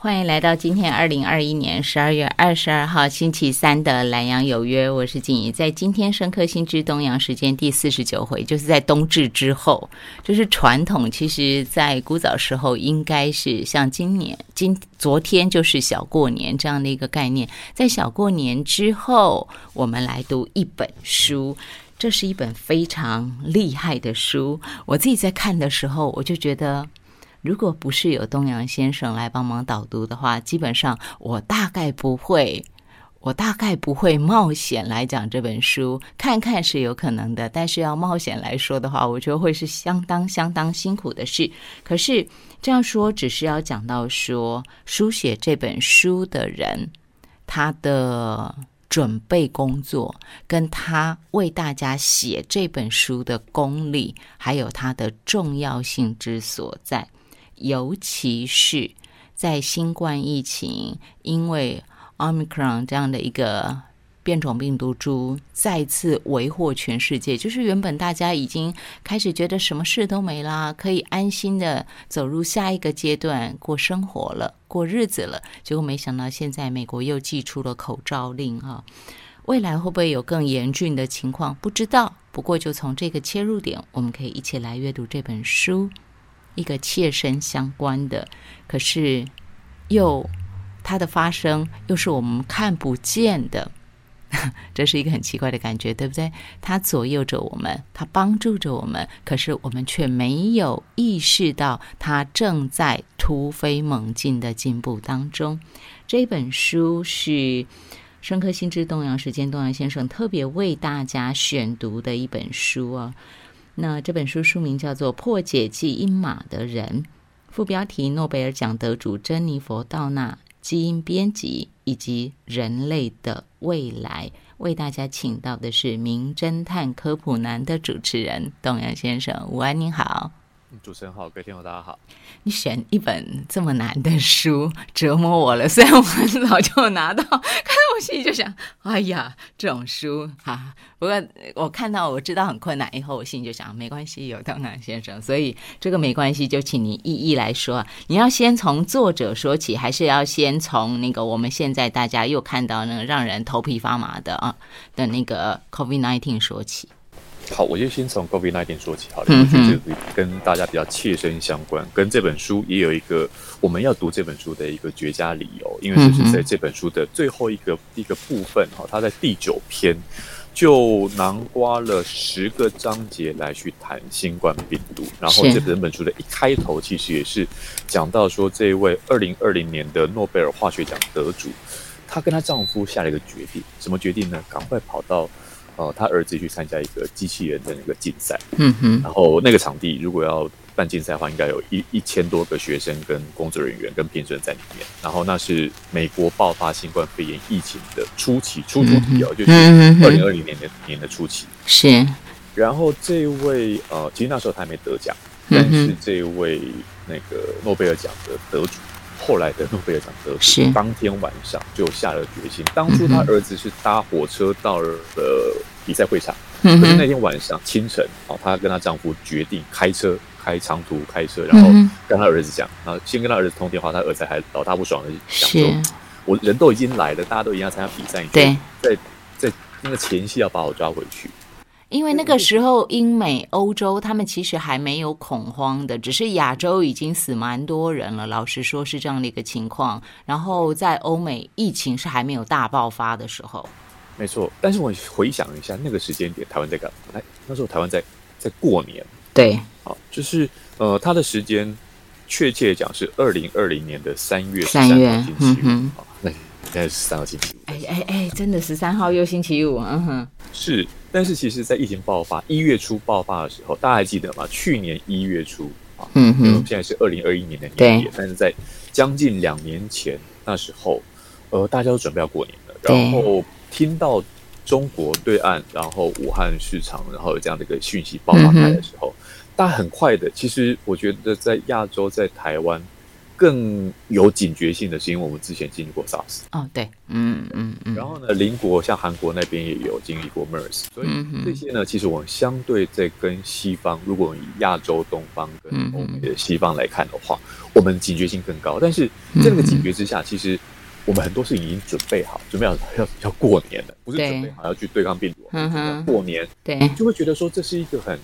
欢迎来到今天二零二一年十二月二十二号星期三的《南阳有约》，我是静怡。在今天深刻新知东阳时间第四十九回，就是在冬至之后，就是传统。其实，在古早时候，应该是像今年、今昨天就是小过年这样的一个概念。在小过年之后，我们来读一本书，这是一本非常厉害的书。我自己在看的时候，我就觉得。如果不是有东阳先生来帮忙导读的话，基本上我大概不会，我大概不会冒险来讲这本书。看看是有可能的，但是要冒险来说的话，我觉得会是相当相当辛苦的事。可是这样说，只是要讲到说，书写这本书的人，他的准备工作，跟他为大家写这本书的功力，还有它的重要性之所在。尤其是在新冠疫情，因为 Omicron 这样的一个变种病毒株再次为祸全世界，就是原本大家已经开始觉得什么事都没啦，可以安心的走入下一个阶段过生活了、过日子了，结果没想到现在美国又寄出了口罩令啊！未来会不会有更严峻的情况？不知道。不过就从这个切入点，我们可以一起来阅读这本书。一个切身相关的，可是又它的发生又是我们看不见的，这是一个很奇怪的感觉，对不对？它左右着我们，它帮助着我们，可是我们却没有意识到它正在突飞猛进的进步当中。这本书是深刻心知东阳时间东阳先生特别为大家选读的一本书哦。那这本书书名叫做《破解基因码的人》，副标题：诺贝尔奖得主珍妮佛·道纳基因编辑以及人类的未来。为大家请到的是名侦探科普男的主持人董阳先生，午安，您好。主持人好，各位听众大家好。你选一本这么难的书折磨我了，虽然我很早就拿到，看到我心里就想，哎呀，这种书哈。不过我看到我知道很困难以后，我心里就想，没关系，有东南先生，所以这个没关系，就请你一一来说。你要先从作者说起，还是要先从那个我们现在大家又看到那个让人头皮发麻的啊的那个 COVID nineteen 说起？好，我就先从 COVID nineteen 说起。好了，我觉得跟大家比较切身相关，跟这本书也有一个我们要读这本书的一个绝佳理由，因为这是在这本书的最后一个一个部分哈，它在第九篇就囊括了十个章节来去谈新冠病毒。然后这本本书的一开头其实也是讲到说，这一位二零二零年的诺贝尔化学奖得主，她跟她丈夫下了一个决定，什么决定呢？赶快跑到。哦，他儿子去参加一个机器人的那个竞赛，嗯哼，然后那个场地如果要办竞赛的话，应该有一一千多个学生跟工作人员跟评审在里面。然后那是美国爆发新冠肺炎疫情的初期，初初期哦，就是二零二零年的年的初期。是，然后这位呃，其实那时候他还没得奖，但是这位那个诺贝尔奖的得主。后来的诺贝尔奖得主，当天晚上就下了决心。当初他儿子是搭火车到了比赛会场，可是那天晚上清晨，哦，她跟她丈夫决定开车开长途开车，然后跟她儿子讲，然后先跟她儿子通电话，她儿子还老大不爽的讲说：“我人都已经来了，大家都一样参加比赛，对，在在那个前夕要把我抓回去。”因为那个时候，英美、欧洲他们其实还没有恐慌的，只是亚洲已经死蛮多人了。老实说，是这样的一个情况。然后在欧美，疫情是还没有大爆发的时候。没错，但是我回想一下那个时间点，台湾在干嘛？哎，那时候台湾在在过年。对，好，就是呃，它的时间确切讲是二零二零年的三月三月星期五。好，那应该是三号星期五。哎哎哎，真的十三号又星期五，嗯哼，是。但是其实，在疫情爆发一月初爆发的时候，大家还记得吗？去年一月初啊，嗯哼，现在是二零二一年的年底，但是在将近两年前那时候，呃，大家都准备要过年了，然后听到中国对岸，然后武汉市场，然后有这样的一个讯息爆发开的时候，大家很快的，其实我觉得在亚洲，在台湾，更有警觉性的是，因为我们之前经历过 SARS。哦，对，嗯嗯嗯。然后呢，邻国像韩国那边也有经历过 MERS，所以这些呢，其实我们相对在跟西方，如果以亚洲东方跟欧美的西方来看的话，我们警觉性更高。但是在那个警觉之下，其实我们很多事情已经准备好，准备好要要过年了，不是准备好要去对抗病毒，嗯过年，对，就会觉得说这是一个很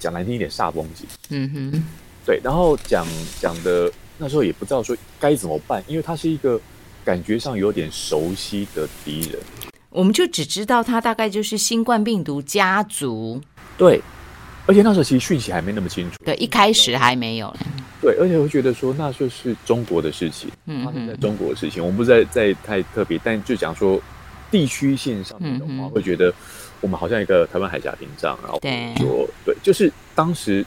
讲难听一点煞风景。嗯哼，对，然后讲讲的。那时候也不知道说该怎么办，因为他是一个感觉上有点熟悉的敌人。我们就只知道他大概就是新冠病毒家族。对，而且那时候其实讯息还没那么清楚。对，一开始还没有。对，而且会觉得说那就是中国的事情，发生在中国的事情，我们不再再太特别，但就讲说地区性上面的话，会觉得我们好像一个台湾海峡屏障，然后说对，就是当时。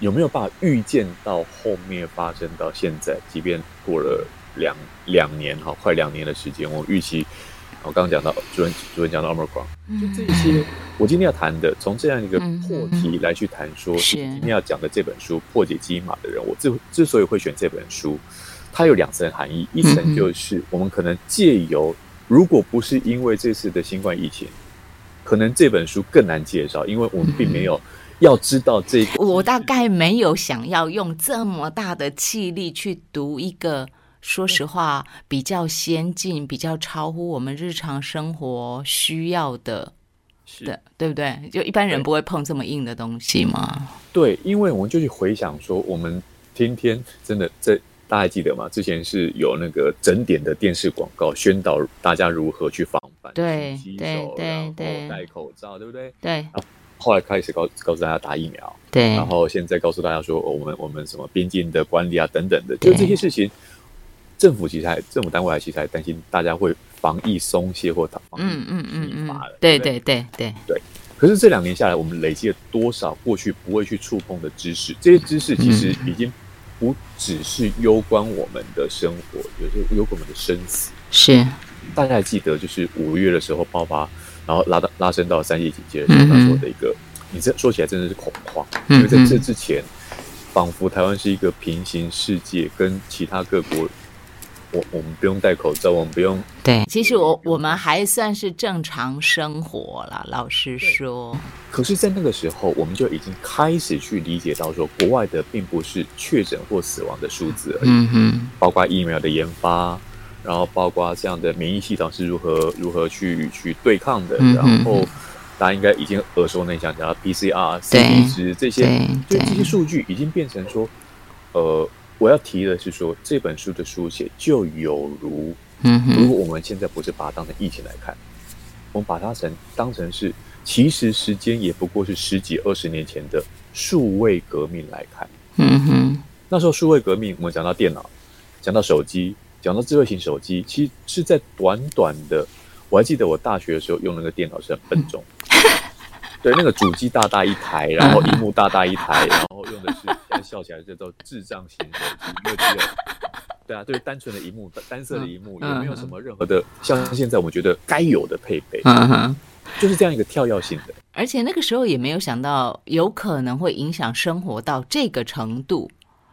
有没有办法预见到后面发生到现在？即便过了两两年哈，快两年的时间，我预期，我刚刚讲到主任主任讲到 omicron，就这些，我今天要谈的，从这样一个破题来去谈，说今天要讲的这本书《破解基因码的人》，我之之所以会选这本书，它有两层含义，一层就是我们可能借由，如果不是因为这次的新冠疫情，可能这本书更难介绍，因为我们并没有。要知道这个，我大概没有想要用这么大的气力去读一个，说实话比较先进、比较超乎我们日常生活需要的，是的，对不对？就一般人不会碰这么硬的东西嘛。对，因为我们就去回想说，我们天天真的这，大家还记得吗？之前是有那个整点的电视广告宣导大家如何去防范，对对对对，戴口罩，对不对？对。后来开始告告诉大家打疫苗，对，然后现在告诉大家说，我们我们什么边境的管理啊等等的，就这些事情，政府其实还政府单位还其实还担心大家会防疫松懈或防疫疲乏了，对对对对对。可是这两年下来，我们累积了多少过去不会去触碰的知识？这些知识其实已经不只是攸关我们的生活，也是攸关我们的生死。是，大家还记得，就是五月的时候爆发。然后拉到拉升到三级警戒的时候，他说的一个，你这说起来真的是恐慌，因为在这之前，仿佛台湾是一个平行世界，跟其他各国，我我们不用戴口罩，我们不用。对，其实我我们还算是正常生活了，老实说。可是，在那个时候，我们就已经开始去理解到，说国外的并不是确诊或死亡的数字而已，嗯哼，包括疫苗的研发。然后包括这样的免疫系统是如何如何去去对抗的，然后大家应该已经耳熟能详，讲到 PCR、C 值这些，就这些数据已经变成说，呃，我要提的是说，这本书的书写就有如，如果我们现在不是把它当成疫情来看，我们把它成当成是，其实时间也不过是十几二十年前的数位革命来看。嗯哼，那时候数位革命，我们讲到电脑，讲到手机。讲到智慧型手机，其实是在短短的，我还记得我大学的时候用那个电脑是很笨重，对，那个主机大大一台，然后荧幕大大一台，然后用的是笑起来叫做智障型手机，因为只有，对啊，对，单纯的荧幕，单色的荧幕，也没有什么任何的像现在我们觉得该有的配备，就是这样一个跳跃性的，而且那个时候也没有想到有可能会影响生活到这个程度。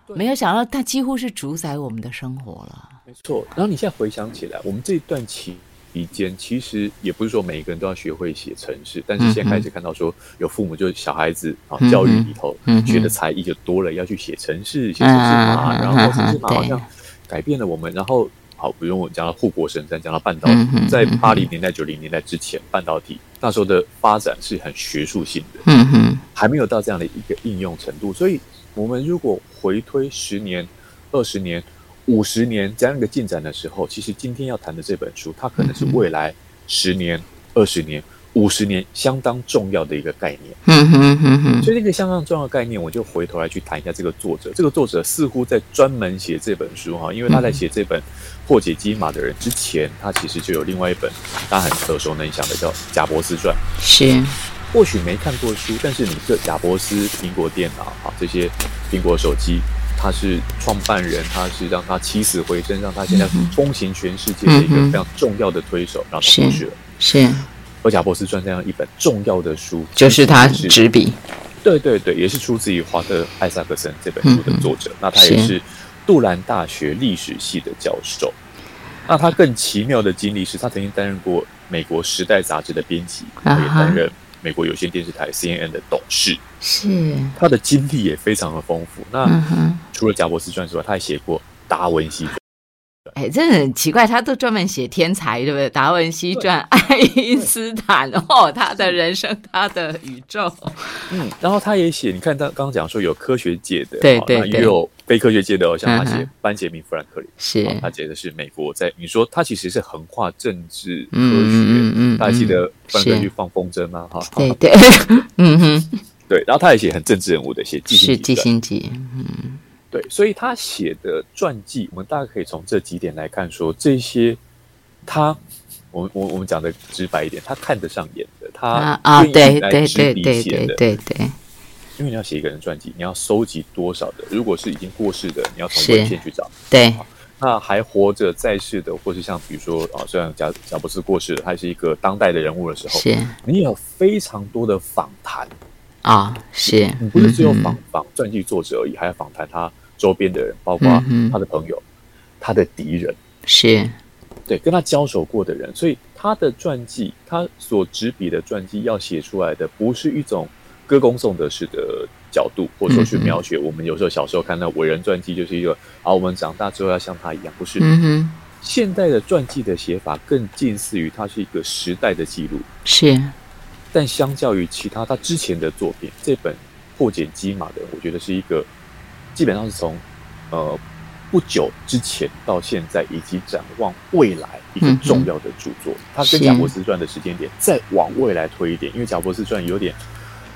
没有想到，它几乎是主宰我们的生活了。没错。然后你现在回想起来，我们这一段期间，其实也不是说每一个人都要学会写程式，但是现在开始看到说，有父母就是小孩子啊，教育里头学的才艺就多了，要去写程式、写程式码，然后程式码好像改变了我们。然后好，不用我讲到护国神山，讲到半导体，在八零年代、九零年代之前，半导体那时候的发展是很学术性的，嗯哼，还没有到这样的一个应用程度，所以。我们如果回推十年、二十年、五十年这样一个进展的时候，其实今天要谈的这本书，它可能是未来十年、二十年、五十年相当重要的一个概念。嗯哼哼哼。所以这个相当重要的概念，我就回头来去谈一下这个作者。这个作者似乎在专门写这本书哈，因为他在写这本破解基因码的人之前，他其实就有另外一本大家很耳熟能详的叫《贾伯斯传》。是。或许没看过书，但是你这贾伯斯苹果电脑啊，这些苹果手机，他是创办人，他是让他起死回生，让他现在风行全世界的一个非常重要的推手，然后他过去了。是，而贾伯斯传这样一本重要的书，就是他执笔。对对对，也是出自于华特艾萨克森这本书的作者。那他也是杜兰大学历史系的教授。那他更奇妙的经历是他曾经担任过美国《时代》杂志的编辑，也担任美国有线电视台 CNN 的董事。是他的经历也非常的丰富。那除了《贾伯斯传》之外，他还写过《达文西传》。哎，真的很奇怪，他都专门写天才，对不对？达文西传、爱因斯坦哦，他的人生，他的宇宙。嗯，然后他也写，你看他刚刚讲说有科学界的，对对对，也有非科学界的，像他写班杰明·富兰克林，是他写的是美国在，你说他其实是横跨政治、科学，大家记得富兰克林放风筝吗？哈，对 对，嗯哼，对，然后他也写很政治人物的，写是记星记，嗯。对，所以他写的传记，我们大概可以从这几点来看，说这些他，我我我们讲的直白一点，他看得上眼的，他啊，对对对对对对对，因为你要写一个人传记，你要收集多少的？如果是已经过世的，你要从文献去找。对，那还活着在世的，或是像比如说啊，虽然贾贾伯斯过世了，他是一个当代的人物的时候，是你有非常多的访谈啊，是你不是只有访访传记作者而已，还要访谈他。周边的人，包括他的朋友、他的敌人，是对跟他交手过的人，所以他的传记，他所执笔的传记要写出来的，不是一种歌功颂德式的角度，或者说去描写我们有时候小时候看到伟人传记，就是一个啊，我们长大之后要像他一样，不是。现代的传记的写法更近似于它是一个时代的记录，是。但相较于其他他之前的作品，这本破茧机马的，我觉得是一个。基本上是从，呃，不久之前到现在，以及展望未来一个重要的著作。它跟《贾伯斯传》的时间点再往未来推一点，因为《贾伯斯传》有点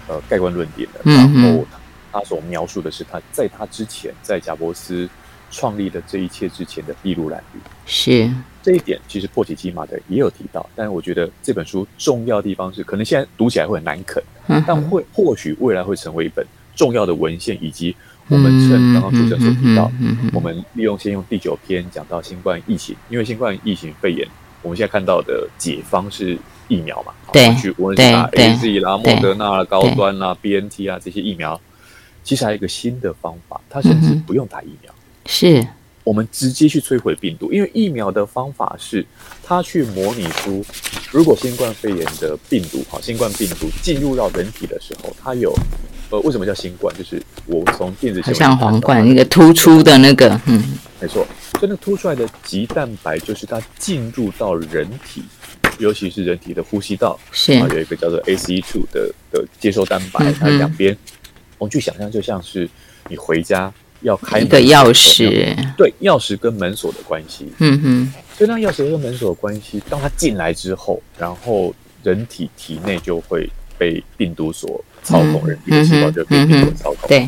呃盖棺论点的。然后他所描述的是他在他之前，在贾伯斯创立的这一切之前的筚路蓝缕。是这一点，其实破解机马的也有提到。但是我觉得这本书重要的地方是，可能现在读起来会很难啃，但会或许未来会成为一本重要的文献以及。我们趁刚刚主持人所提到，我们利用先用第九篇讲到新冠疫情，因为新冠疫情肺炎，我们现在看到的解方是疫苗嘛？对，去无论是打 A Z 啦、莫德纳啦、高端啦、B N T 啊这些疫苗，其实还有一个新的方法，它甚至不用打疫苗，是我们直接去摧毁病毒，因为疫苗的方法是它去模拟出，如果新冠肺炎的病毒哈，新冠病毒进入到人体的时候，它有。呃，为什么叫新冠？就是我从电子像皇冠那个突出的那个，嗯，没错，所以那突出来的极蛋白就是它进入到人体，尤其是人体的呼吸道，是啊，有一个叫做 ACE2 的的接收蛋白，它两边，我们去想象就像是你回家要开一个钥匙，对，钥匙跟门锁的关系，嗯哼，所以那钥匙跟门锁的关系，当它进来之后，然后人体体内就会被病毒所。操控人体的细胞就被病毒操控，对，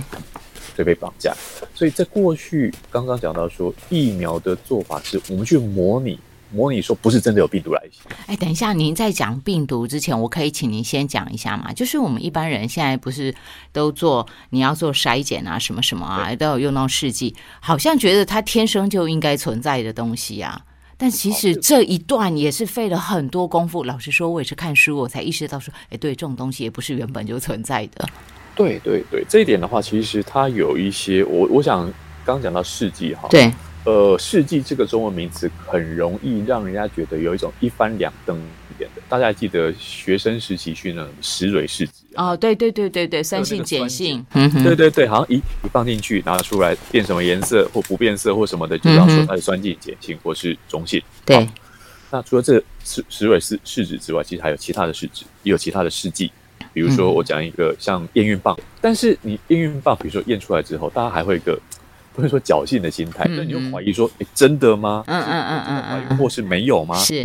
就被绑架。所以在过去刚刚讲到说，疫苗的做法是我们去模拟，模拟说不是真的有病毒来袭。哎，等一下，您在讲病毒之前，我可以请您先讲一下嘛？就是我们一般人现在不是都做你要做筛检啊，什么什么啊，都有用到试剂，好像觉得它天生就应该存在的东西啊。但其实这一段也是费了很多功夫。老实说，我也是看书，我才意识到说，哎，对，这种东西也不是原本就存在的。对对对，这一点的话，其实它有一些，我我想刚讲到试剂哈，对，呃，世纪这个中文名词很容易让人家觉得有一种一翻两瞪眼的。大家还记得学生时期去那石蕊试纸？哦，对对对对对，酸性碱性，对对对，好像一一放进去拿出来变什么颜色或不变色或什么的，就要说它是酸性、碱性或是中性。对，那除了这石石蕊试试纸之外，其实还有其他的试纸，也有其他的试剂。比如说我讲一个像验孕棒，但是你验孕棒，比如说验出来之后，大家还会一个不是说侥幸的心态，那你就怀疑说，哎，真的吗？嗯嗯嗯嗯嗯，或是没有吗？是，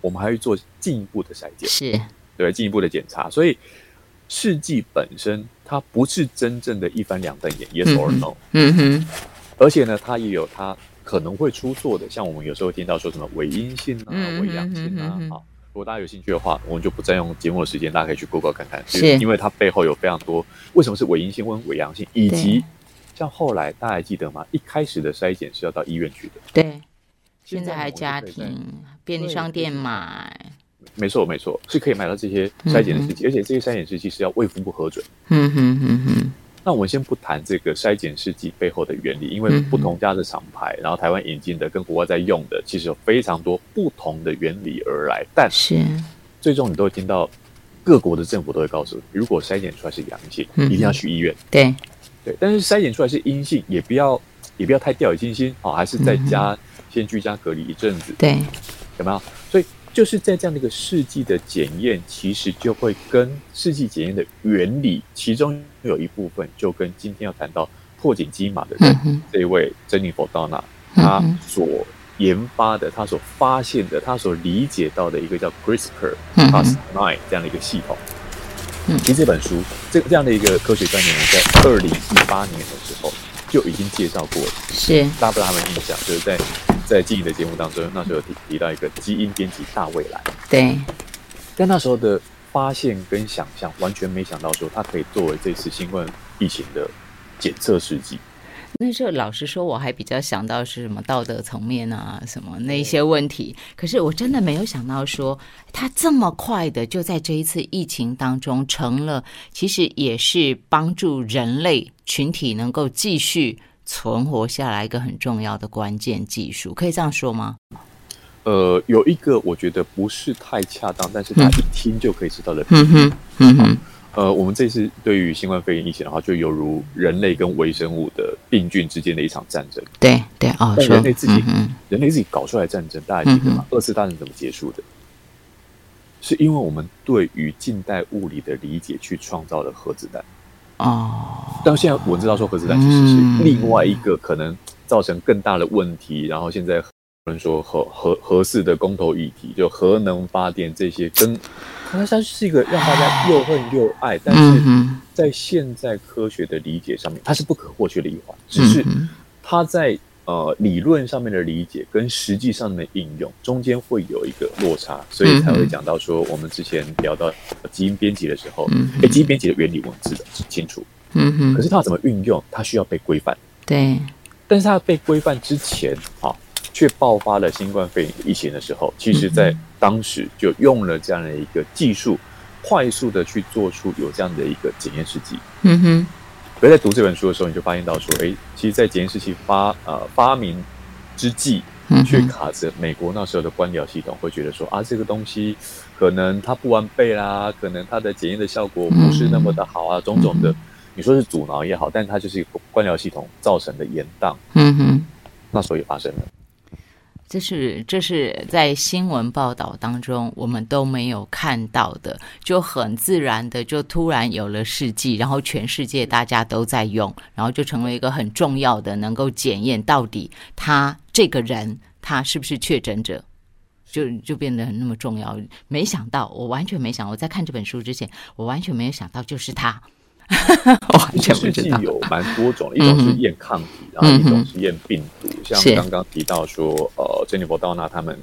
我们还会做进一步的筛检，是对进一步的检查，所以。试剂本身它不是真正的一翻两瞪眼，yes or no。嗯哼。而且呢，它也有它可能会出错的，像我们有时候听到说什么伪阴性啊、伪阳性啊。好，如果大家有兴趣的话，我们就不占用节目的时间，大家可以去 Google 看看。是。因为它背后有非常多，为什么是伪阴性或伪阳性，以及像后来大家还记得吗？一开始的筛检是要到医院去的。对。现在还家庭便利商店买。没错，没错，是可以买到这些筛检的试剂，而且这些筛检试剂是要卫福部核准。嗯哼哼哼。那我们先不谈这个筛检试剂背后的原理，因为不同家的厂牌，然后台湾引进的跟国外在用的，其实有非常多不同的原理而来。但是最终你都会听到各国的政府都会告诉你，如果筛检出来是阳性，一定要去医院。对对，但是筛检出来是阴性，也不要也不要太掉以轻心哦，还是在家先居家隔离一阵子。对，有没有？所以。就是在这样的一个试剂的检验，其实就会跟试剂检验的原理，其中有一部分就跟今天要谈到破解基因码的人这一位珍妮佛·道纳，他所研发的、他所发现的、他所理解到的一个叫 CRISPR-Cas9 这样的一个系统。其实这本书这这样的一个科学概念，在二零一八年的时候就已经介绍过了。是，大家不知道他们印象，就是在。在记忆的节目当中，那时候提提到一个基因编辑大未来。对，但那时候的发现跟想象，完全没想到说它可以作为这次新冠疫情的检测试剂。那时候老实说，我还比较想到是什么道德层面啊，什么那些问题。可是我真的没有想到说，它这么快的就在这一次疫情当中成了，其实也是帮助人类群体能够继续。存活下来一个很重要的关键技术，可以这样说吗？呃，有一个我觉得不是太恰当，但是他一听就可以知道的。嗯哼，嗯哼。呃，我们这次对于新冠肺炎疫情的话，就犹如人类跟微生物的病菌之间的一场战争。对对啊，人类自己，人类自己搞出来战争，大家记得吗？二次大战怎么结束的？是因为我们对于近代物理的理解去创造了核子弹。哦，但现在我知道说核子弹其实是另外一个可能造成更大的问题，然后现在有人说合合合适的公投议题，就核能发电这些，跟它它是一个让大家又恨又爱，但是在现在科学的理解上面，它是不可或缺的一环，只是它在。呃，理论上面的理解跟实际上的应用中间会有一个落差，所以才会讲到说，我们之前聊到基因编辑的时候，哎，基因编辑的原理我们知道清楚，嗯哼，可是它怎么运用，它需要被规范，对，但是它被规范之前，啊，却爆发了新冠肺炎疫情的时候，其实在当时就用了这样的一个技术，快速的去做出有这样的一个检验试剂，嗯哼。所以在读这本书的时候，你就发现到说，哎，其实，在检验试剂发呃发明之际，却卡着美国那时候的官僚系统，会觉得说啊，这个东西可能它不完备啦，可能它的检验的效果不是那么的好啊，种种的，你说是阻挠也好，但它就是一个官僚系统造成的延宕。嗯哼，那时候也发生了。这是这是在新闻报道当中我们都没有看到的，就很自然的就突然有了试剂，然后全世界大家都在用，然后就成为一个很重要的能够检验到底他这个人他是不是确诊者，就就变得那么重要。没想到，我完全没想，我在看这本书之前，我完全没有想到就是他。完全不知道，有蛮多种，一种是验抗体，然后一种是验病毒。像刚刚提到说，呃，珍妮佛·道纳他们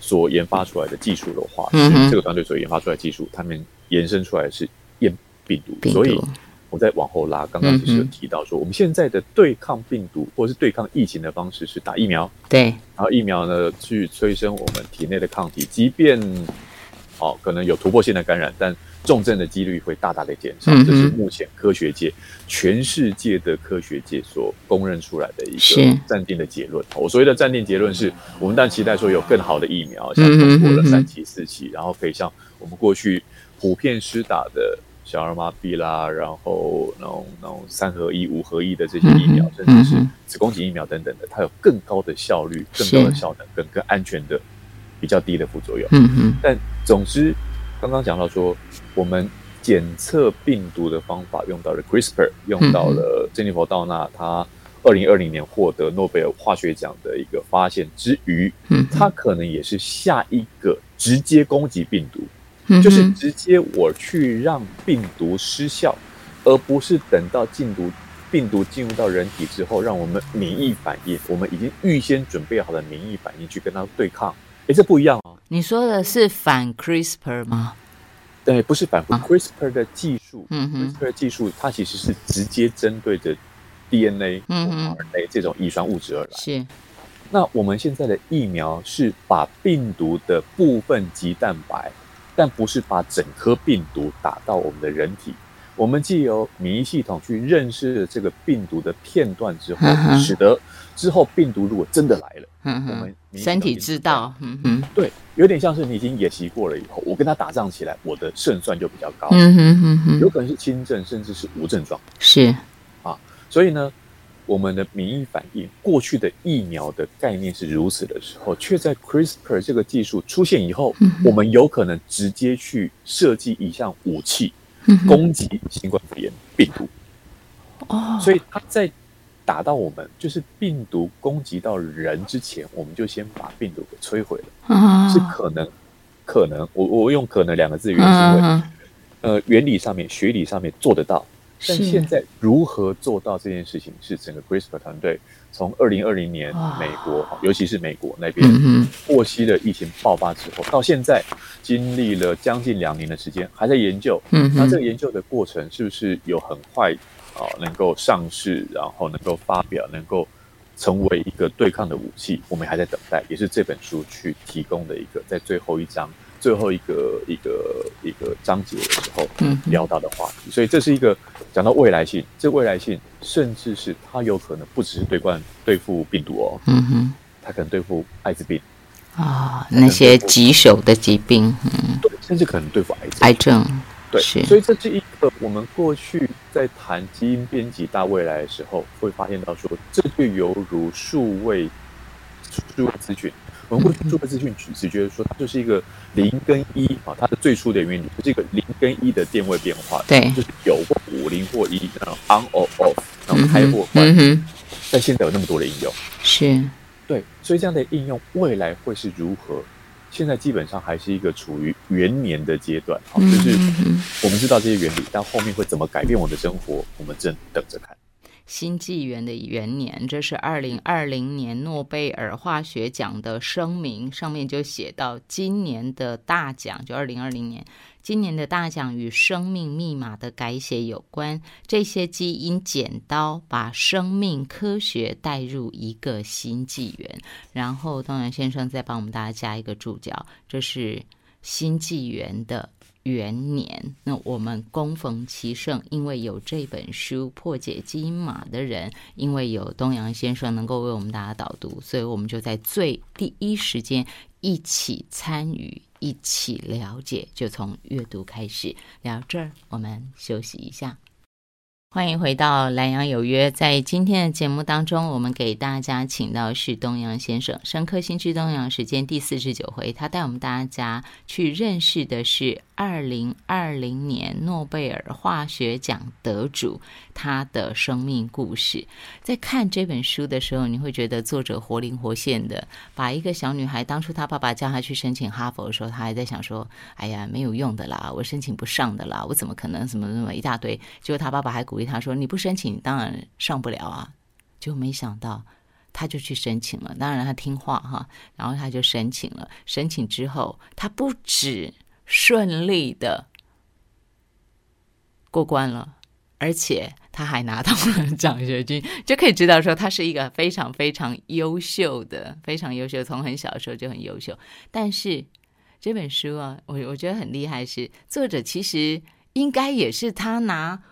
所研发出来的技术的话，是这个团队所研发出来技术，他们延伸出来是验病毒。所以，我再往后拉，刚刚其实有提到说，我们现在的对抗病毒或者是对抗疫情的方式是打疫苗。对，然后疫苗呢去催生我们体内的抗体，即便哦可能有突破性的感染，但重症的几率会大大的减少，这是目前科学界、全世界的科学界所公认出来的一个暂定的结论。我所谓的暂定结论是，我们但期待说有更好的疫苗，像通过了三期、四期，然后可以像我们过去普遍施打的小儿麻痹啦，然后那种那种三合一、五合一的这些疫苗，甚至是子宫颈疫苗等等的，它有更高的效率、更高的效能、更更安全的、比较低的副作用。嗯嗯，但总之。刚刚讲到说，我们检测病毒的方法用到了 CRISPR，用到了珍妮佛·道纳他二零二零年获得诺贝尔化学奖的一个发现之余，嗯，他可能也是下一个直接攻击病毒，就是直接我去让病毒失效，而不是等到病毒病毒进入到人体之后，让我们免疫反应，我们已经预先准备好的免疫反应去跟它对抗。哎，这不一样哦。你说的是反 CRISPR 吗？对，不是反 CRISPR 的技术。嗯哼，CRISPR 技术它其实是直接针对着 DNA、RNA 这种遗传物质而来。是。那我们现在的疫苗是把病毒的部分及蛋白，但不是把整颗病毒打到我们的人体。我们既有免疫系统去认识了这个病毒的片段之后，使得之后病毒如果真的来了，我们身体知道，对，有点像是你已经演习过了以后，我跟他打仗起来，我的胜算就比较高，嗯哼哼哼，有可能是轻症，甚至是无症状，是。啊，所以呢。我们的免疫反应，过去的疫苗的概念是如此的时候，却在 CRISPR 这个技术出现以后，我们有可能直接去设计一项武器，攻击新冠肺炎病毒。哦，所以他在打到我们，就是病毒攻击到人之前，我们就先把病毒给摧毁了。是可能，可能，我我用“可能”两个字，原因为，呃，原理上面、学理上面做得到。但现在如何做到这件事情，是整个 CRISPR 团队从二零二零年美国，尤其是美国那边获悉了疫情爆发之后，到现在经历了将近两年的时间，还在研究。嗯那这个研究的过程是不是有很快啊能够上市，然后能够发表，能够成为一个对抗的武器？我们还在等待，也是这本书去提供的一个在最后一章。最后一个一个一个章节的时候，嗯，聊到的话题，所以这是一个讲到未来性，这未来性甚至是它有可能不只是对冠对付病毒哦，嗯哼，它可能对付艾滋病啊，那些棘手的疾病，嗯，对，甚至可能对付癌症，癌症，对，所以这是一个我们过去在谈基因编辑大未来的时候，会发现到说，这就犹如数位数位资讯。我们过去数位资讯只，只觉得说它就是一个零跟一啊，它的最初的原理就是一个零跟一的电位变化，对，就是有或无，零或一，然后 on or off，然后开或关。嗯但现在有那么多的应用，是对，所以这样的应用未来会是如何？现在基本上还是一个处于元年的阶段，好，就是我们知道这些原理，但后面会怎么改变我的生活，我们正等着看。新纪元的元年，这是二零二零年诺贝尔化学奖的声明，上面就写到，今年的大奖就二零二零年，今年的大奖与生命密码的改写有关。这些基因剪刀把生命科学带入一个新纪元。然后东阳先生再帮我们大家加一个注脚，这是新纪元的。元年，那我们恭逢其盛，因为有这本书破解基因码的人，因为有东阳先生能够为我们大家导读，所以我们就在最第一时间一起参与，一起了解，就从阅读开始。聊这儿，我们休息一下。欢迎回到《蓝洋有约》。在今天的节目当中，我们给大家请到是东阳先生，《深刻新知东阳时间》第四十九回，他带我们大家去认识的是二零二零年诺贝尔化学奖得主他的生命故事。在看这本书的时候，你会觉得作者活灵活现的，把一个小女孩当初她爸爸叫她去申请哈佛的时候，她还在想说：“哎呀，没有用的啦，我申请不上的啦，我怎么可能什么什么一大堆？”结果她爸爸还鼓励。他说：“你不申请，当然上不了啊。”就没想到，他就去申请了。当然他听话哈，然后他就申请了。申请之后，他不止顺利的过关了，而且他还拿到了奖学金，就可以知道说他是一个非常非常优秀的，非常优秀，从很小的时候就很优秀。但是这本书啊，我我觉得很厉害，是作者其实应该也是他拿。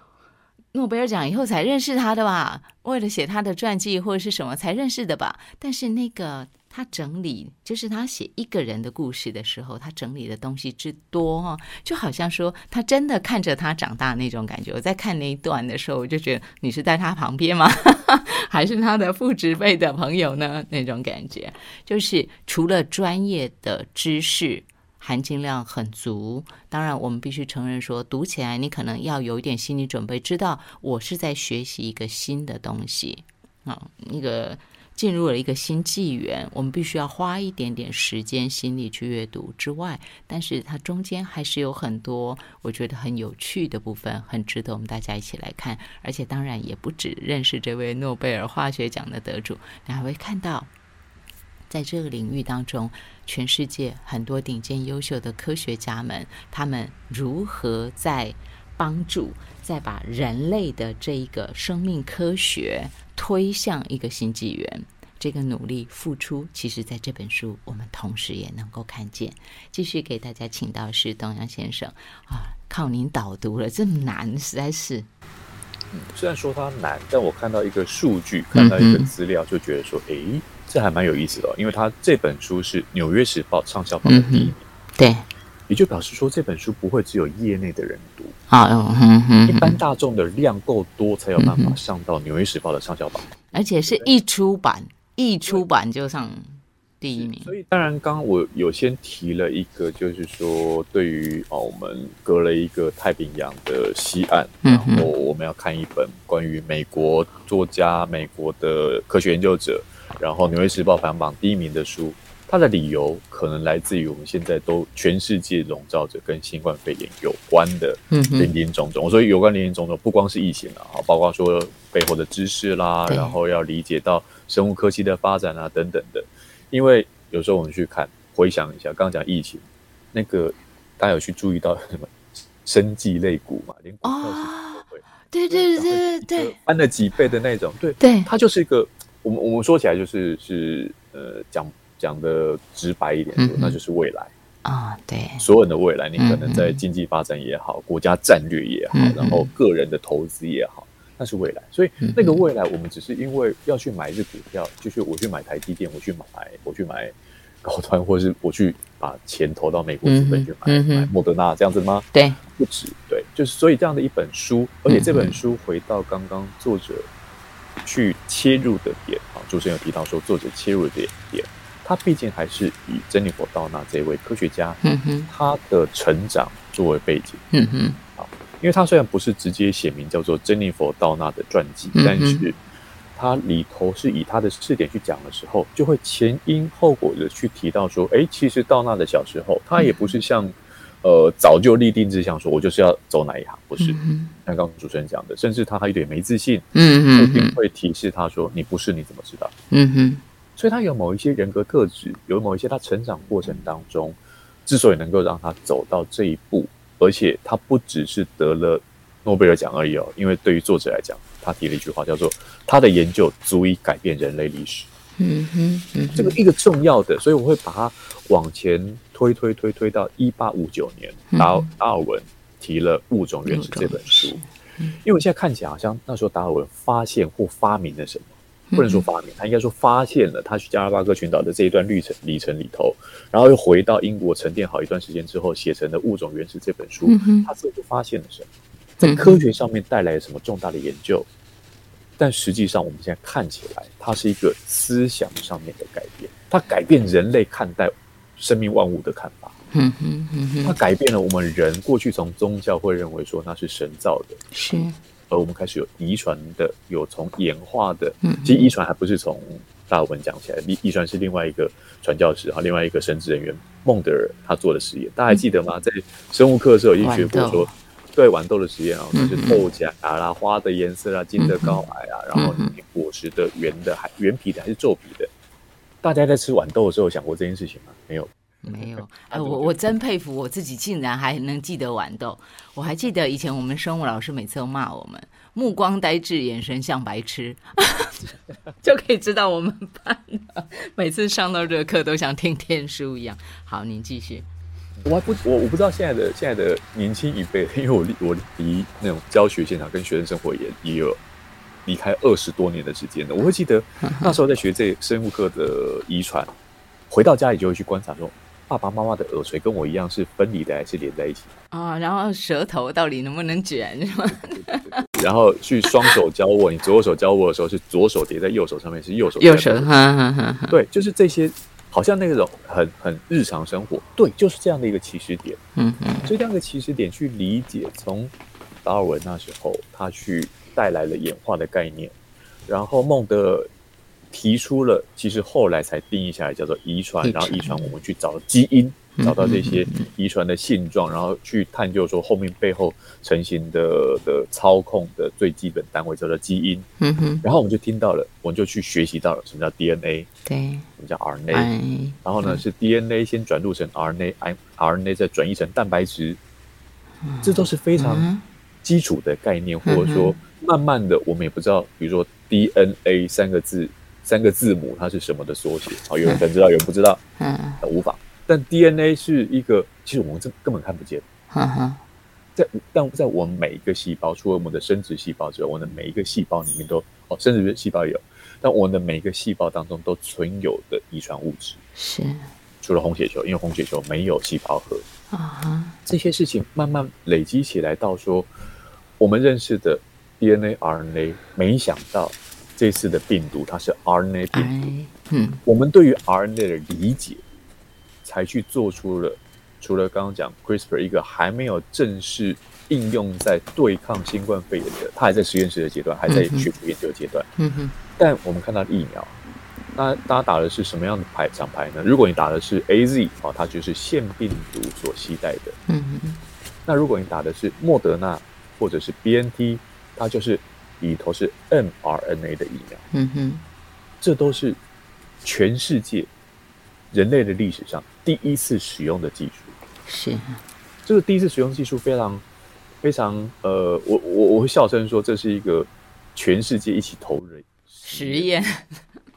诺贝尔奖以后才认识他的吧？为了写他的传记或者是什么才认识的吧？但是那个他整理，就是他写一个人的故事的时候，他整理的东西之多哈，就好像说他真的看着他长大那种感觉。我在看那一段的时候，我就觉得你是在他旁边吗？还是他的父职辈的朋友呢？那种感觉，就是除了专业的知识。含金量很足，当然我们必须承认说，读起来你可能要有一点心理准备，知道我是在学习一个新的东西啊，那个进入了一个新纪元，我们必须要花一点点时间、心力去阅读之外，但是它中间还是有很多我觉得很有趣的部分，很值得我们大家一起来看，而且当然也不止认识这位诺贝尔化学奖的得主，你还会看到。在这个领域当中，全世界很多顶尖优秀的科学家们，他们如何在帮助，在把人类的这一个生命科学推向一个新纪元？这个努力付出，其实在这本书我们同时也能够看见。继续给大家请到是东阳先生啊，靠您导读了，这么难，实在是。嗯，虽然说它难，但我看到一个数据，看到一个资料，就觉得说，哎，这还蛮有意思的，因为它这本书是《纽约时报》畅销榜的第一名，对，也就表示说这本书不会只有业内的人读，啊，嗯嗯，一般大众的量够多，才有办法上到《纽约时报》的畅销榜，而且是一出版，一出版就上。第一名，所以当然，刚刚我有先提了一个，就是说，对于哦，我们隔了一个太平洋的西岸，然后我们要看一本关于美国作家、美国的科学研究者，然后《纽约时报》排行榜第一名的书，它的理由可能来自于我们现在都全世界笼罩着跟新冠肺炎有关的林林种种。我说有关林林种种，不光是疫情啊，包括说背后的知识啦，然后要理解到生物科技的发展啊等等的。因为有时候我们去看回想一下，刚刚讲疫情，那个大家有去注意到什么生计类股嘛？连股票都会，对对对对对，翻了几倍的那种，对对，它就是一个我们我们说起来就是是呃讲讲的直白一点说，那就是未来啊，对，所有人的未来，你可能在经济发展也好，国家战略也好，然后个人的投资也好。那是未来，所以那个未来，我们只是因为要去买一只股票，就是我去买台积电，我去买，我去买高端，或者是我去把钱投到美国资本去买买莫德纳这样子吗？对，不止，对，就是所以这样的一本书，而且这本书回到刚刚作者去切入的点啊，主持人有提到说作者切入的点点，他毕竟还是以珍妮佛·道纳这位科学家，嗯哼，他的成长作为背景，嗯哼。因为他虽然不是直接写明叫做珍妮佛·道纳的传记，但是他里头是以他的视点去讲的时候，就会前因后果的去提到说，哎，其实道纳的小时候，他也不是像呃早就立定志向，说我就是要走哪一行，不是像刚刚主持人讲的，甚至他还有点没自信，嗯嗯，定会提示他说，你不是你怎么知道？嗯哼，所以他有某一些人格特质，有某一些他成长过程当中，之所以能够让他走到这一步。而且他不只是得了诺贝尔奖而已哦，因为对于作者来讲，他提了一句话叫做“他的研究足以改变人类历史”。嗯哼，这个一个重要的，所以我会把它往前推推推推到一八五九年，达达尔文提了《物种原始》这本书。因为我现在看起来好像那时候达尔文发现或发明了什么。不能说发明，他应该说发现了他去加拉巴哥群岛的这一段旅程里程里头，然后又回到英国沉淀好一段时间之后，写成了《物种原始》这本书。他自己就发现了什么，在科学上面带来了什么重大的研究，但实际上我们现在看起来，它是一个思想上面的改变，它改变人类看待生命万物的看法。嗯哼，它改变了我们人过去从宗教会认为说那是神造的，是。而我们开始有遗传的，有从演化的。嗯，其实遗传还不是从达尔文讲起来，遗遗传是另外一个传教士哈，另外一个神职人员孟德尔他做的实验，大家还记得吗？在生物课的时候已经学过说，对豌豆的实验啊，就是豆荚啦、花的颜色啊、茎的高矮啊，然后果实的圆的还圆皮的还是皱皮的。大家在吃豌豆的时候想过这件事情吗？没有。没有，哎，我我真佩服我自己，竟然还能记得豌豆。我还记得以前我们生物老师每次都骂我们目光呆滞，眼神像白痴，就可以知道我们班每次上到这个课都像听天书一样。好，您继续。我还不我我不知道现在的现在的年轻一辈，因为我离我离那种教学现场跟学生生活也也有离开二十多年的时间了。我会记得 那时候在学这生物课的遗传，回到家里就会去观察说。爸爸妈妈的耳垂跟我一样是分离的还是连在一起啊？然后舌头到底能不能卷是吗？然后去双手交握，你左手交握的时候是左手叠在右手上面，是右手右手。对，就是这些，好像那种很很日常生活。对，就是这样的一个起始点。嗯嗯。所以这样的起始点去理解，从达尔文那时候他去带来了演化的概念，然后孟德尔。提出了，其实后来才定义下来叫做遗传，然后遗传我们去找基因，找到这些遗传的性状，然后去探究说后面背后成型的的操控的最基本单位叫做基因。嗯哼，然后我们就听到了，我们就去学习到了什么叫 DNA，对，什么叫 RNA，然后呢是 DNA 先转录成 RNA，RNA 再转译成蛋白质，这都是非常基础的概念，或者说慢慢的我们也不知道，比如说 DNA 三个字。三个字母它是什么的缩写？好，有人可能知道，有人不知道，嗯，无法。但 DNA 是一个，其实我们这根本看不见，哈哈在但在我们每一个细胞，除了我们的生殖细胞之外，我们的每一个细胞里面都哦，生殖细胞有，但我们的每一个细胞当中都存有的遗传物质是，除了红血球，因为红血球没有细胞核啊，这些事情慢慢累积起来，到说我们认识的 DNA、RNA，没想到这次的病毒它是 RNA 病毒，嗯，我们对于 RNA 的理解。才去做出了，除了刚刚讲 CRISPR 一个还没有正式应用在对抗新冠肺炎的，它还在实验室的阶段，还在学术研究阶段。嗯哼。但我们看到疫苗，那大家打的是什么样的牌厂牌呢？如果你打的是 A Z 啊，它就是腺病毒所携带的。嗯哼。那如果你打的是莫德纳或者是 B N T，它就是里头是 m R N A 的疫苗。嗯哼。这都是全世界。人类的历史上第一次使用的技术是这个第一次使用技术非常非常呃，我我我会笑声说这是一个全世界一起投入的实验。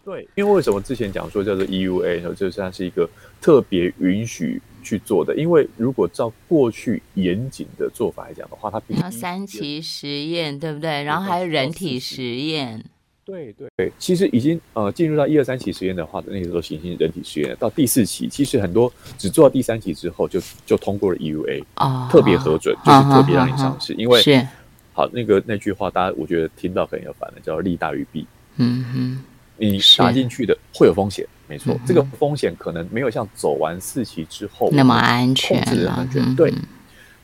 对，因为为什么之前讲说叫做 EUA，然后这算是一个特别允许去做的？因为如果照过去严谨的做法来讲的话，它要三期实验，对不对？然后还有人体实验。对对对，其实已经呃进入到一二三期实验的话，那个时候行星人体实验到第四期，其实很多只做到第三期之后就就通过了 EUA 啊，特别核准，就是特别让你上市，因为是好那个那句话，大家我觉得听到可能要烦了，叫利大于弊。嗯哼，你打进去的会有风险，没错，这个风险可能没有像走完四期之后那么安全，控制的安全。对，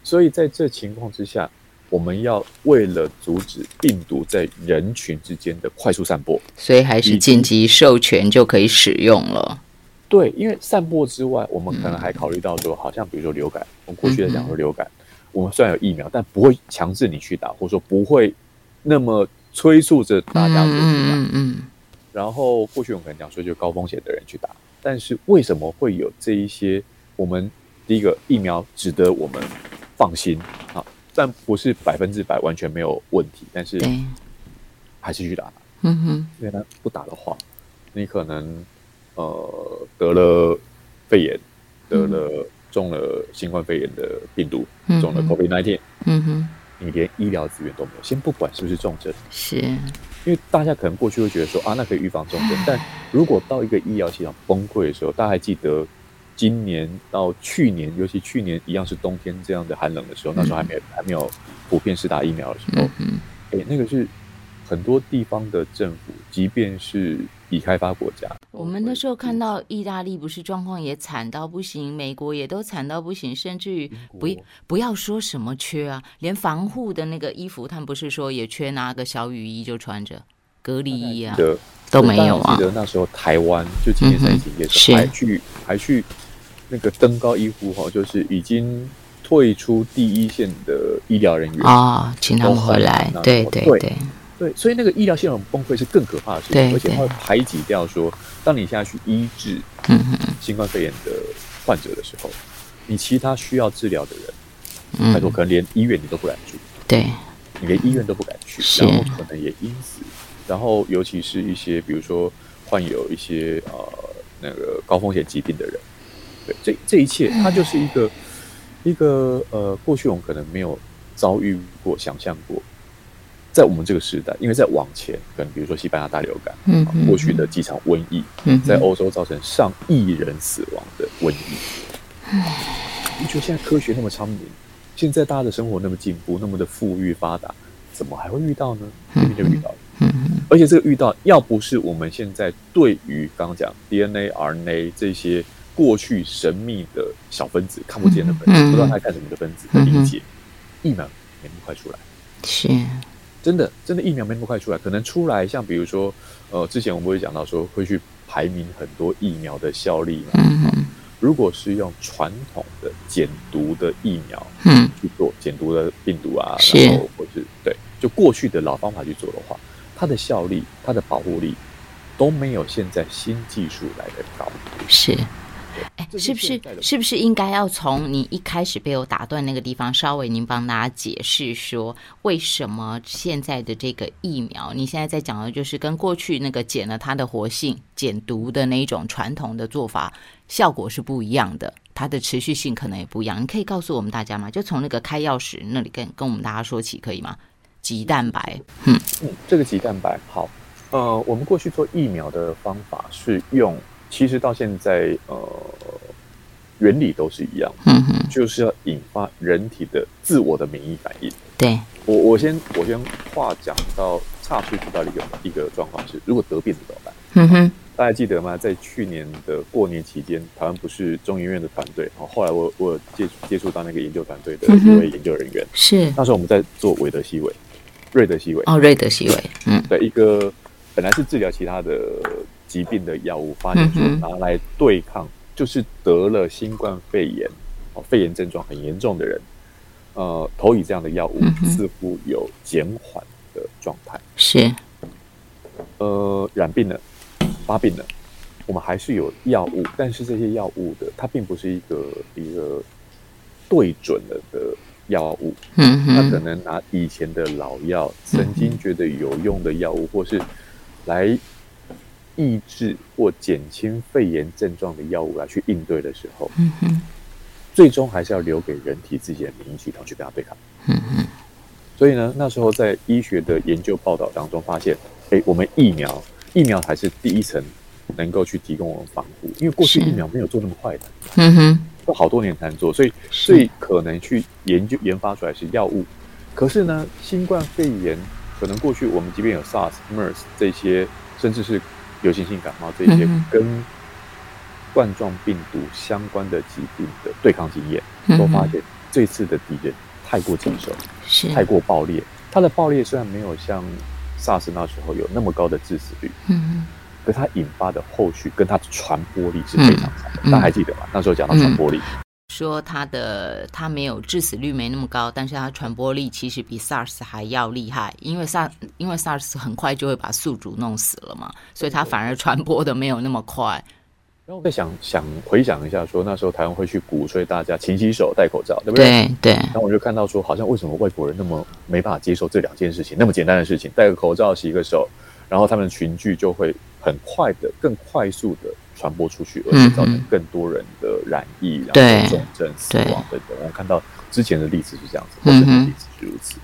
所以在这情况之下。我们要为了阻止病毒在人群之间的快速散播，所以还是紧急授权就可以使用了。对，因为散播之外，我们可能还考虑到说，好像比如说流感，我们过去在讲说流感，我们虽然有疫苗，但不会强制你去打，或者说不会那么催促着大家去打。嗯嗯。然后过去我们可能讲说，就高风险的人去打，但是为什么会有这一些？我们第一个疫苗值得我们放心啊。但不是百分之百完全没有问题，但是还是去打。嗯哼，因为他不打的话，你可能呃得了肺炎，得了中了新冠肺炎的病毒，中了 COVID nineteen。嗯哼，你连医疗资源都没有。先不管是不是重症，是因为大家可能过去会觉得说啊，那可以预防重症，但如果到一个医疗系统崩溃的时候，大家还记得？今年到去年，尤其去年一样是冬天这样的寒冷的时候，那时候还没有还没有普遍施打疫苗的时候，嗯，哎，那个是很多地方的政府，即便是已开发国家，我们那时候看到意大利不是状况也惨到不行，美国也都惨到不行，甚至于不不要说什么缺啊，连防护的那个衣服，他们不是说也缺，拿个小雨衣就穿着隔离衣啊，都没有啊。记得那时候台湾就今年在疫情也是还去还去。那个登高医护哈，就是已经退出第一线的医疗人员啊，请他们回来。对对对对，所以那个医疗系统崩溃是更可怕的事情，而且它会排挤掉说，当你现在去医治新冠肺炎的患者的时候，你其他需要治疗的人，太多，可能连医院你都不敢去，对，你连医院都不敢去，然后可能也因此，然后尤其是一些比如说患有一些呃那个高风险疾病的人。对，这这一切，它就是一个一个呃，过去我们可能没有遭遇过、想象过，在我们这个时代，因为在往前，可能比如说西班牙大流感，嗯，过去的几场瘟疫，在欧洲造成上亿人死亡的瘟疫，你觉得现在科学那么昌明，现在大家的生活那么进步，那么的富裕发达，怎么还会遇到呢？偏偏就遇到了，嗯而且这个遇到，要不是我们现在对于刚刚讲 DNA、RNA 这些。过去神秘的小分子，看不见的分子，不知道它干什么的分子的理解，疫苗也那么快出来，是，真的，真的疫苗没那么快出来，可能出来，像比如说，呃，之前我们会讲到说会去排名很多疫苗的效力嘛，嗯如果是用传统的减毒的疫苗，嗯，去做减毒的病毒啊，然后或是对，就过去的老方法去做的话，它的效力、它的保护力都没有现在新技术来的高，是。哎，是不是是不是应该要从你一开始被我打断那个地方，稍微您帮大家解释说，为什么现在的这个疫苗，你现在在讲的就是跟过去那个减了它的活性、减毒的那一种传统的做法，效果是不一样的，它的持续性可能也不一样。你可以告诉我们大家吗？就从那个开钥匙那里跟跟我们大家说起，可以吗？鸡蛋白，嗯嗯，这个鸡蛋白好。呃，我们过去做疫苗的方法是用，其实到现在呃，原理都是一样，嗯哼，就是要引发人体的自我的免疫反应。对，我我先我先话讲到差出去到一个一个状况是，如果得病怎么办？嗯哼，大家记得吗？在去年的过年期间，台湾不是中医院的团队，哦，后来我我接接触到那个研究团队的一位研究人员，是那时候我们在做韦德西韦，瑞德西韦，哦，瑞德西韦，嗯，对一个。本来是治疗其他的疾病的药物，发现说拿来对抗，就是得了新冠肺炎哦，肺炎症状很严重的人，呃，投以这样的药物，似乎有减缓的状态。是，呃，染病了，发病了，我们还是有药物，但是这些药物的它并不是一个一个对准了的药物。嗯他可能拿以前的老药，曾经觉得有用的药物，或是来抑制或减轻肺炎症状的药物来去应对的时候，嗯哼，最终还是要留给人体自己的免疫系统去跟它对抗。嗯哼，所以呢，那时候在医学的研究报道当中发现，哎，我们疫苗疫苗才是第一层能够去提供我们防护，因为过去疫苗没有做那么快的，嗯哼，都好多年才能做，所以最可能去研究研发出来是药物。可是呢，新冠肺炎。可能过去我们即便有 SARS、MERS 这些，甚至是流行性感冒这些跟冠状病毒相关的疾病的对抗经验，都发现这次的敌人太过棘手，是太过爆裂。它的爆裂虽然没有像 SARS 那时候有那么高的致死率，嗯，可它引发的后续跟它的传播力是非常强的。大家还记得吗？那时候讲到传播力。说它的它没有致死率没那么高，但是它传播力其实比 SARS 还要厉害，因为 SARS 因为 SARS 很快就会把宿主弄死了嘛，所以它反而传播的没有那么快。然后再想想回想一下，说那时候台湾会去鼓吹大家勤洗手、戴口罩，对不对？对对。然后我就看到说，好像为什么外国人那么没办法接受这两件事情，那么简单的事情，戴个口罩、洗个手，然后他们的群聚就会很快的、更快速的。传播出去，而且造成更多人的染疫，然后重症、死亡等等。我们看到之前的例子是这样子，后面的例子是如此。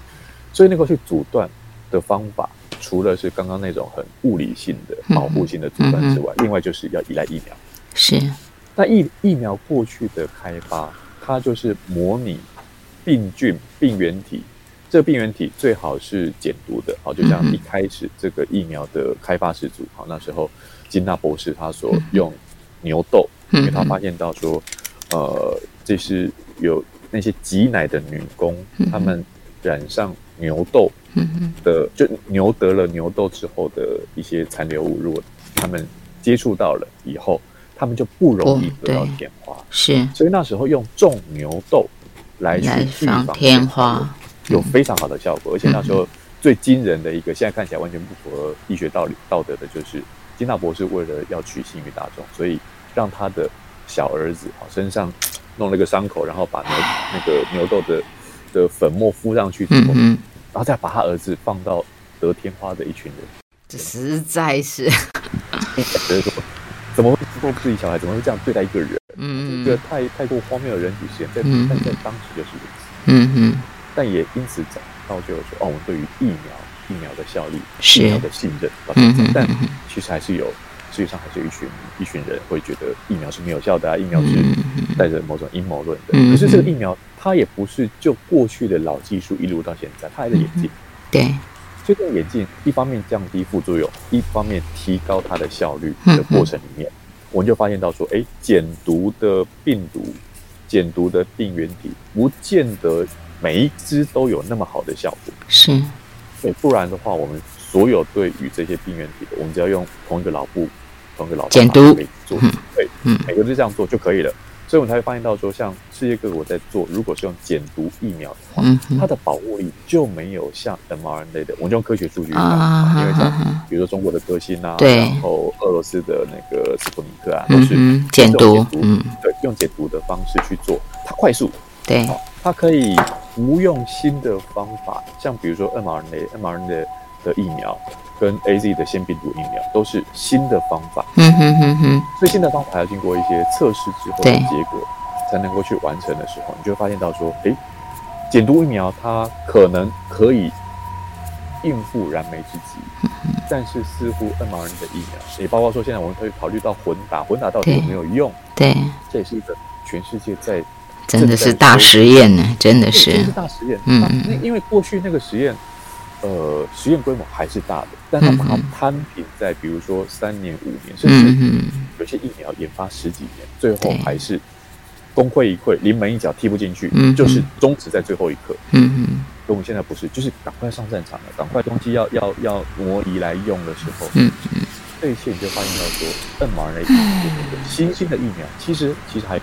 所以，那个去阻断的方法，除了是刚刚那种很物理性的保护性的阻断之外，另外就是要依赖疫苗。是。那疫疫苗过去的开发，它就是模拟病菌、病原体。这个病原体最好是减毒的，好，就像一开始这个疫苗的开发始祖，好，那时候。金纳博士他所用牛痘，因为他发现到说，呃，这是有那些挤奶的女工，她们染上牛痘的，就牛得了牛痘之后的一些残留物，如果他们接触到了以后，他们就不容易得到天花。是，所以那时候用种牛痘来去预防天花，有非常好的效果。而且那时候最惊人的一个，现在看起来完全不符合医学道理道德的，就是。金大博士为了要取信于大众，所以让他的小儿子啊身上弄了个伤口，然后把牛那个牛痘的的粉末敷上去之后，然后再把他儿子放到得天花的一群人。这实在是，觉得说怎么会做自己小孩？怎么会这样对待一个人？嗯，这个太太过荒谬的人体实验，在但在当时就是如此。嗯嗯，但也因此造造就了说，哦，我们对于疫苗。疫苗的效力，疫苗的信任，但其实还是有，实际上还是有一群一群人会觉得疫苗是没有效的啊，疫苗是带着某种阴谋论的。可是这个疫苗它也不是就过去的老技术一路到现在，它还在演进。对，所以这个演进一方面降低副作用，一方面提高它的效率的过程里面，我们就发现到说，哎，减毒的病毒、减毒的病原体，不见得每一支都有那么好的效果。是。对，不然的话，我们所有对于这些病原体的，我们只要用同一个老布、同一个老减毒做，对，嗯，每个都这样做就可以了。所以我们才会发现到说，像世界各国在做，如果是用减毒疫苗的话，它的保护力就没有像 mRNA 的，我们用科学数据啊，因为像比如说中国的科兴啊，然后俄罗斯的那个斯普尼克啊，都是减毒，嗯，对，用解毒的方式去做，它快速，对，它可以不用新的方法，像比如说 mRNA、mRNA 的疫苗跟 AZ 的腺病毒疫苗都是新的方法，嗯哼哼哼，所以新的方法还要经过一些测试之后的结果才能够去完成的时候，你就会发现到说，诶，减毒疫苗它可能可以应付燃眉之急，但是似乎 mRNA 的疫苗，也包括说现在我们可以考虑到混打，混打到底有没有用？对，这也是一个全世界在真的是大实验呢，真的是，是大实验。嗯。嗯，因为过去那个实验，呃，实验规模还是大的，但它把它摊平在比如说三年、五年，甚至有些疫苗研发十几年，最后还是功亏一篑，临门一脚踢不进去，就是终止在最后一刻。嗯嗯。跟我们现在不是，就是赶快上战场了，赶快东西要要要挪移来用的时候，嗯嗯，这一切你就发现到说，mRNA 新兴的疫苗，其实其实还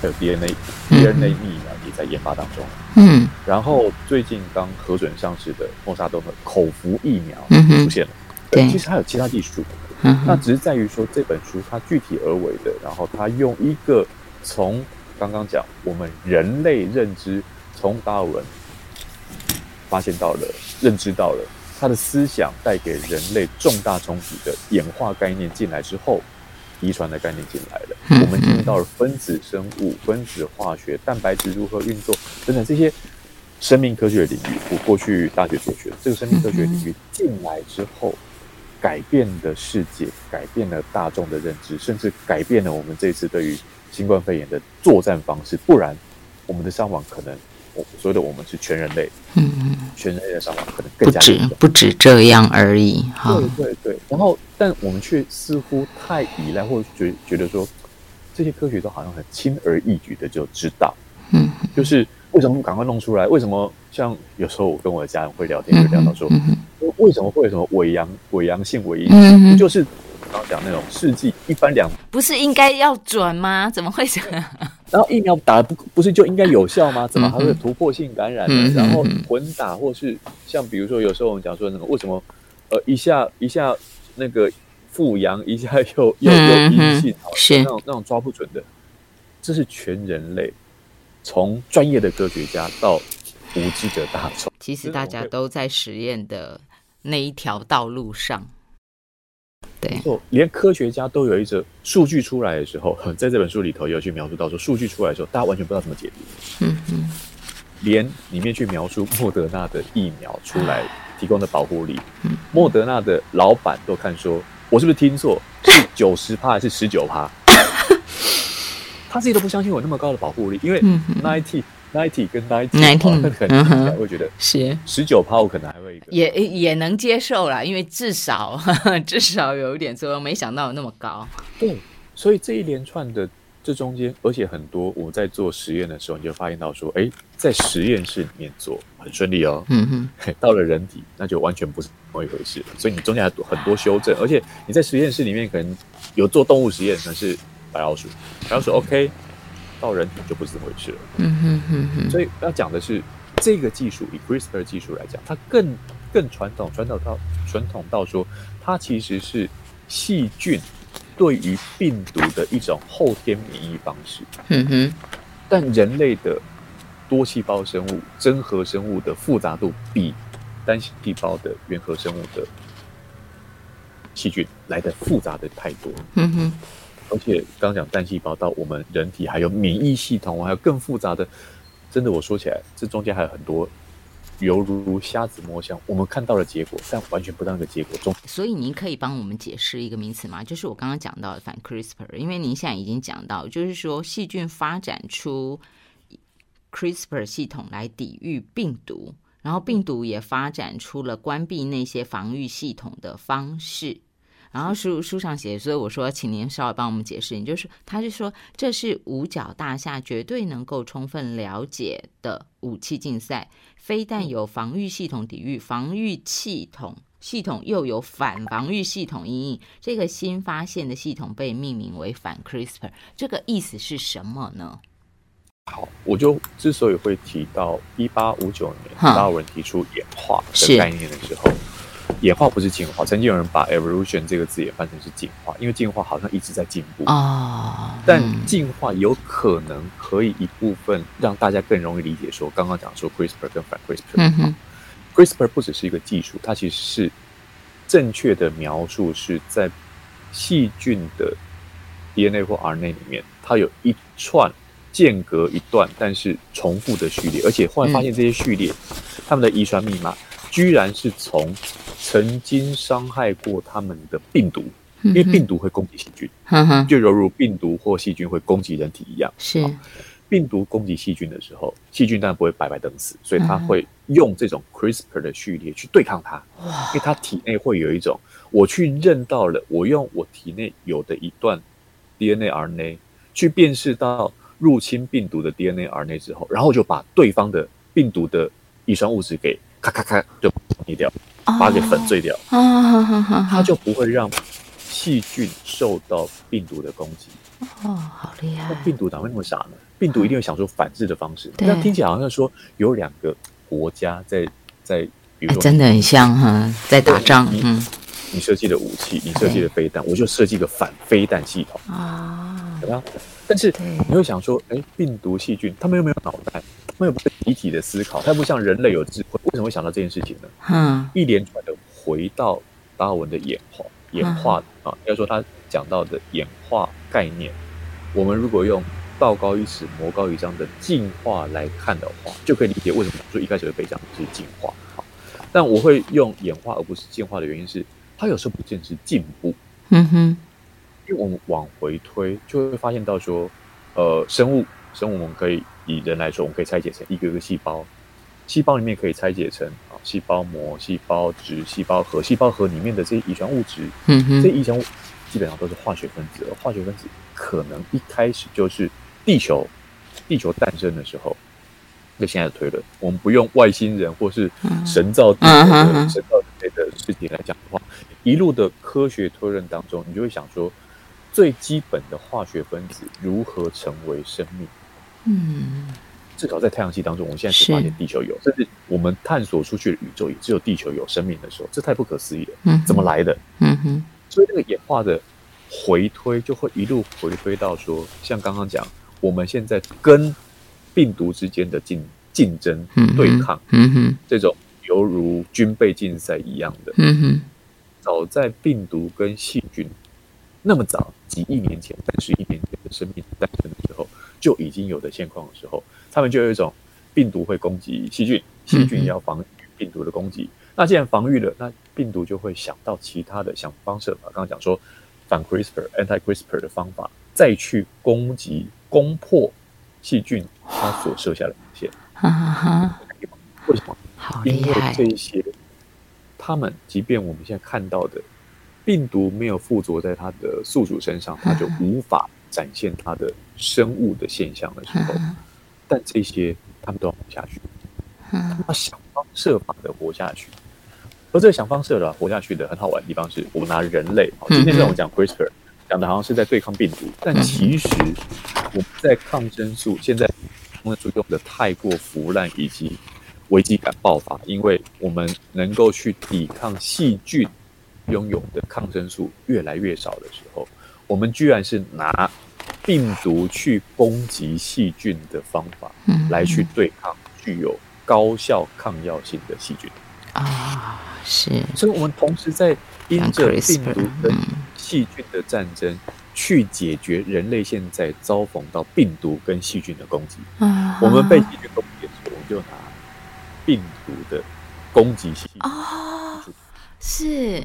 还有 DNA，DNA 疫苗也在研发当中，嗯，然后最近刚核准上市的莫沙东的口服疫苗出现了，对，其实还有其他技术，那只是在于说这本书它具体而为的，然后它用一个从刚刚讲我们人类认知从达尔文。发现到了，认知到了，他的思想带给人类重大冲击的演化概念进来之后，遗传的概念进来了，我们进入到了分子生物、分子化学、蛋白质如何运作等等这些生命科学领域。我过去大学所学的这个生命科学领域进来之后，改变的世界，改变了大众的认知，甚至改变了我们这次对于新冠肺炎的作战方式。不然，我们的伤亡可能。所谓的我们是全人类，嗯嗯，全人类的伤亡可能更加不止不止这样而已，哈，对对对。然后，但我们却似乎太依赖，或者觉觉得说，这些科学都好像很轻而易举的就知道，嗯，就是为什么不赶快弄出来？为什么像有时候我跟我的家人会聊天，就聊到说，为什么会有什么伪阳伪阳性伪阴？就是刚刚讲那种试剂一般两，不是应该要准吗？怎么会这样？然后疫苗打不不是就应该有效吗？怎么还会突破性感染呢？然后混打或是像比如说有时候我们讲说那个为什么呃一下一下那个复阳一下 又又又阴性，是那种那种抓不准的，这是全人类从专业的科学家到无知的大众，其实大家都在实验的那一条道路上。对，连科学家都有一则数据出来的时候，在这本书里头有去描述到说，数据出来的时候，大家完全不知道怎么解读。嗯嗯，连里面去描述莫德纳的疫苗出来提供的保护力，莫德纳的老板都看说，我是不是听错？是九十帕还是十九帕？他自己都不相信有那么高的保护力，因为 ninety。Ninety 跟 ninety，可能会觉得是十九趴，我可能还会也也能接受啦，因为至少 至少有一点作用。没想到有那么高。对，所以这一连串的这中间，而且很多我在做实验的时候，你就发现到说，哎，在实验室里面做很顺利哦。嗯哼，到了人体，那就完全不是那么一回事了。所以你中间还很多修正，而且你在实验室里面可能有做动物实验，可能是白老鼠，白老鼠 OK。到人体就不是这么回事了。嗯哼哼哼。所以要讲的是，这个技术以 CRISPR 技术来讲，它更更传统，传统到传统到说，它其实是细菌对于病毒的一种后天免疫方式。嗯哼。但人类的多细胞生物、真核生物的复杂度，比单细胞的原核生物的细菌来的复杂的太多。嗯哼。而且刚讲单细胞到我们人体还有免疫系统，还有更复杂的，真的我说起来，这中间还有很多犹如瞎子摸象，我们看到了结果，但完全不当个结果中。所以您可以帮我们解释一个名词吗？就是我刚刚讲到的反 CRISPR，因为您现在已经讲到，就是说细菌发展出 CRISPR 系统来抵御病毒，然后病毒也发展出了关闭那些防御系统的方式。然后书书上写，所以我说，请您稍微帮我们解释。你就是，他是说，这是五角大厦绝对能够充分了解的武器竞赛。非但有防御系统抵御，防御系统系统又有反防御系统阴影。这个新发现的系统被命名为反 CRISPR，这个意思是什么呢？好，我就之所以会提到一八五九年达尔文提出演化的概念的时候。演化不是进化。曾经有人把 evolution 这个字也翻成是进化，因为进化好像一直在进步哦。但进化有可能可以一部分让大家更容易理解，说刚刚讲说 CRISPR 跟反 CRISPR。嗯哼，CRISPR 不只是一个技术，它其实是正确的描述是在细菌的 DNA 或 RNA 里面，它有一串间隔一段但是重复的序列，而且后来发现这些序列，它们的遗传密码居然是从曾经伤害过他们的病毒，因为病毒会攻击细菌，就犹如病毒或细菌会攻击人体一样。是。病毒攻击细菌的时候，细菌当然不会白白等死，所以它会用这种 CRISPR 的序列去对抗它，因为它体内会有一种，我去认到了，我用我体内有的一段 DNA RNA 去辨识到入侵病毒的 DNA RNA 之后，然后就把对方的病毒的遗传物质给咔咔咔就灭掉，把它给粉碎掉，它就不会让细菌受到病毒的攻击。哦，好厉害！那病毒哪会那么傻呢？病毒一定会想出反制的方式。那听起来好像说有两个国家在在，比如说真的很像哈，在打仗。嗯，你设计的武器，你设计的飞弹，我就设计个反飞弹系统啊。但是你会想说，哎，病毒细菌，他们又没有脑袋，他们又不是集体的思考，它不像人类有智慧，为什么会想到这件事情呢？嗯，一连串的回到达尔文的演化，演化啊，要说他讲到的演化概念，我们如果用。道高一尺，魔高一丈的进化来看的话，就可以理解为什么说一开始会被讲是进化。好，但我会用演化而不是进化的原因是，它有时候不见是进步。嗯哼，因为我们往回推，就会发现到说，呃，生物，生物我们可以以人来说，我们可以拆解成一个个细胞，细胞里面可以拆解成啊，细胞膜、细胞质、细胞核，细胞核里面的这些遗传物质，嗯哼，这遗传物基本上都是化学分子，而化学分子可能一开始就是。地球，地球诞生的时候，那现在的推论，我们不用外星人或是神造地球的神造人类的事情来讲的话，一路的科学推论当中，你就会想说，最基本的化学分子如何成为生命？嗯，至少在太阳系当中，我们现在只发现地球有，甚至我们探索出去的宇宙也只有地球有生命的时候，这太不可思议了。嗯，怎么来的？嗯哼，所以这个演化的回推就会一路回推到说，像刚刚讲。我们现在跟病毒之间的竞竞争对抗，嗯哼，这种犹如军备竞赛一样的，嗯哼，早在病毒跟细菌那么早几亿年前、三十一年前的生命诞生的时候，就已经有的现况的时候，他们就有一种病毒会攻击细菌，细菌也要防御病毒的攻击。那既然防御了，那病毒就会想到其他的想方设法。刚刚讲说反 CRISPR、anti CRISPR 的方法，再去攻击。攻破细菌它所设下的防线，为什么？因为这些，他们即便我们现在看到的病毒没有附着在它的宿主身上，它就无法展现它的生物的现象的时候，但这些他们都要活下去，他要想方设法的活下去。而这个想方设法活下去的很好玩的地方是，我们拿人类，好今天让我讲 CRISPR。讲的好像是在对抗病毒，但其实我们在抗生素现在抗生素用的太过腐烂以及危机感爆发，因为我们能够去抵抗细菌拥有的抗生素越来越少的时候，我们居然是拿病毒去攻击细菌的方法来去对抗具有高效抗药性的细菌啊，是，所以我们同时在因着病毒跟细菌的战争，去解决人类现在遭逢到病毒跟细菌的攻击。我们被细菌攻击的时候，我们就拿病毒的攻击细菌。哦，是。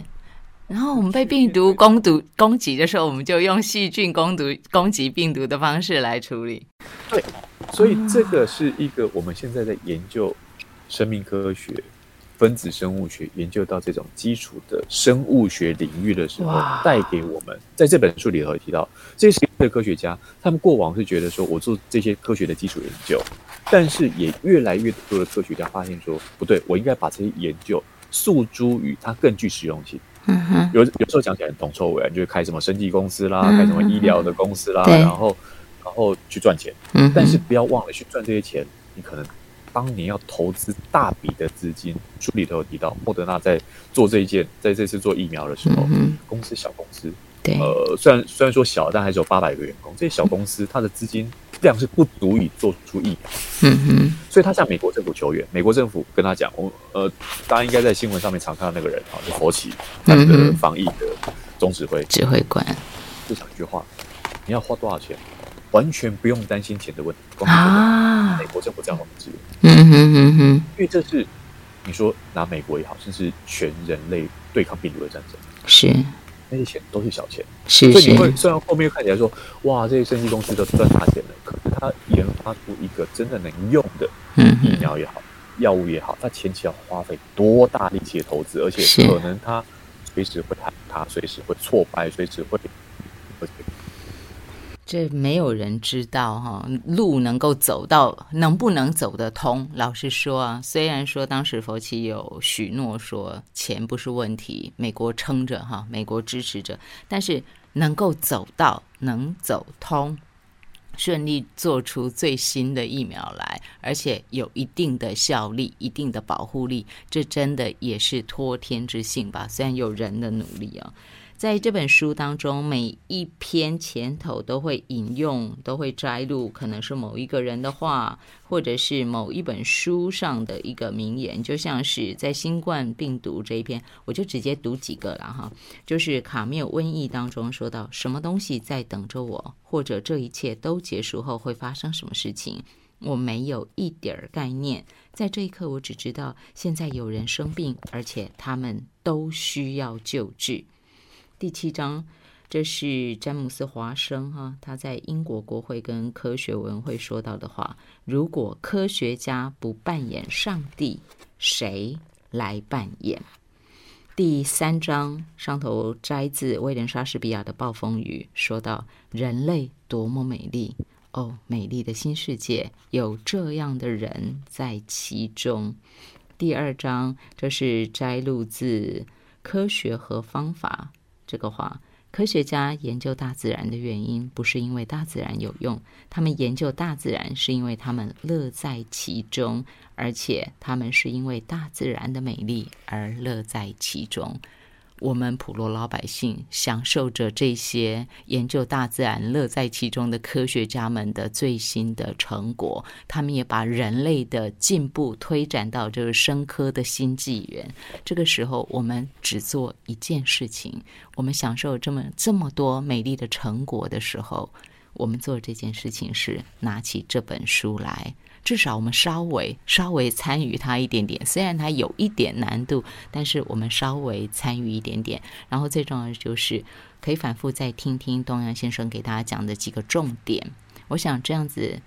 然后我们被病毒攻毒攻击的时候，我们就用细菌攻毒攻击病毒的方式来处理。对，所以这个是一个我们现在在研究生命科学。分子生物学研究到这种基础的生物学领域的时候，带给我们在这本书里头提到，这些的科学家他们过往是觉得说，我做这些科学的基础研究，但是也越来越多的科学家发现说，不对，我应该把这些研究诉诸于它更具实用性。有有时候讲起来很铜臭味，你就开什么生技公司啦，开什么医疗的公司啦，然后然后去赚钱。但是不要忘了去赚这些钱，你可能当年要投资大笔的资金，书里头有提到，莫德纳在做这一件，在这次做疫苗的时候，公司小公司，对，呃，虽然虽然说小，但还是有八百个员工，这些小公司它的资金量是不足以做出疫苗，嗯哼，所以他向美国政府求援，美国政府跟他讲，我呃，大家应该在新闻上面常看到那个人啊，就佛奇，他的防疫的总指挥。指挥官，就讲一句话，你要花多少钱？完全不用担心钱的问题啊！美国政府这样的支援，嗯哼哼哼，因为这是你说拿美国也好，甚至全人类对抗病毒的战争，是那些钱都是小钱，是所以你会虽然后面看起来说哇，这些生技公司都赚大钱了，可是它研发出一个真的能用的疫苗也好，药物也好，它前期要花费多大力气的投资，而且可能它随时会它随时会挫败，随时会。这没有人知道哈，路能够走到能不能走得通？老实说啊，虽然说当时佛奇有许诺说钱不是问题，美国撑着哈，美国支持着，但是能够走到能走通，顺利做出最新的疫苗来，而且有一定的效力、一定的保护力，这真的也是托天之幸吧？虽然有人的努力啊。在这本书当中，每一篇前头都会引用，都会摘录，可能是某一个人的话，或者是某一本书上的一个名言。就像是在新冠病毒这一篇，我就直接读几个了哈。就是卡缪瘟疫当中说到，什么东西在等着我，或者这一切都结束后会发生什么事情，我没有一点儿概念。在这一刻，我只知道现在有人生病，而且他们都需要救治。第七章，这是詹姆斯·华生哈，他在英国国会跟科学文会说到的话：如果科学家不扮演上帝，谁来扮演？第三章上头摘自威廉·莎士比亚的《暴风雨》，说到人类多么美丽哦，美丽的新世界有这样的人在其中。第二章，这是摘录自《科学和方法》。这个话，科学家研究大自然的原因，不是因为大自然有用，他们研究大自然是因为他们乐在其中，而且他们是因为大自然的美丽而乐在其中。我们普罗老百姓享受着这些研究大自然、乐在其中的科学家们的最新的成果，他们也把人类的进步推展到这个生科的新纪元。这个时候，我们只做一件事情：我们享受这么这么多美丽的成果的时候，我们做这件事情是拿起这本书来。至少我们稍微稍微参与它一点点，虽然它有一点难度，但是我们稍微参与一点点。然后最重要的就是可以反复再听听东阳先生给大家讲的几个重点。我想这样子，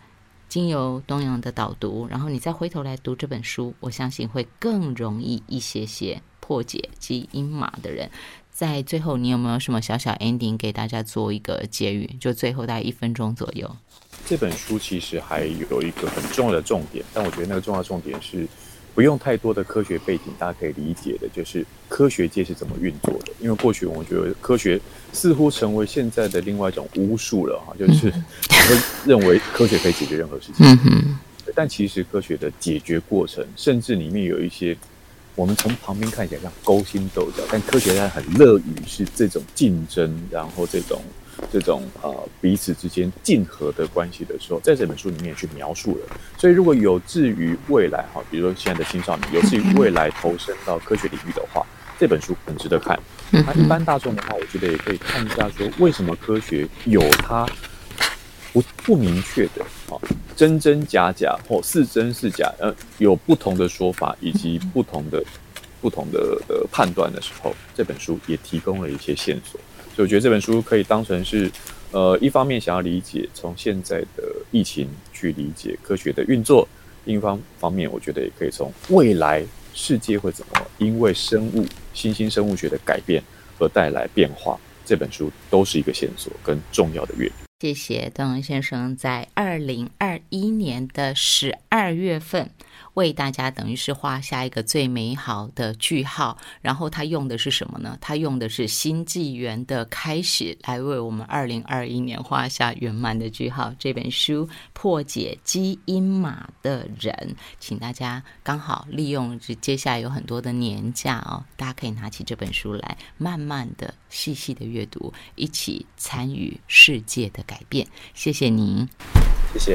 经由东阳的导读，然后你再回头来读这本书，我相信会更容易一些些破解基因码的人。在最后，你有没有什么小小 ending 给大家做一个结语？就最后大概一分钟左右。这本书其实还有一个很重要的重点，但我觉得那个重要重点是不用太多的科学背景，大家可以理解的，就是科学界是怎么运作的。因为过去我觉得科学似乎成为现在的另外一种巫术了哈，就是 会认为科学可以解决任何事情。但其实科学的解决过程，甚至里面有一些我们从旁边看起来像勾心斗角，但科学家很乐于是这种竞争，然后这种。这种呃彼此之间竞合的关系的时候，在这本书里面去描述了。所以如果有志于未来哈，比如说现在的青少年有志于未来投身到科学领域的话，这本书很值得看。那一般大众的话，我觉得也可以看一下，说为什么科学有它不不明确的啊真真假假或是真是假，呃有不同的说法以及不同的不同的的判断的时候，这本书也提供了一些线索。所以我觉得这本书可以当成是，呃，一方面想要理解从现在的疫情去理解科学的运作，另一方方面我觉得也可以从未来世界会怎么因为生物新兴生物学的改变而带来变化，这本书都是一个线索跟重要的阅读。谢谢邓文先生在二零二一年的十二月份。为大家等于是画下一个最美好的句号。然后他用的是什么呢？他用的是新纪元的开始来为我们二零二一年画下圆满的句号。这本书《破解基因码的人》，请大家刚好利用这接下来有很多的年假哦，大家可以拿起这本书来，慢慢的、细细的阅读，一起参与世界的改变。谢谢您，谢谢。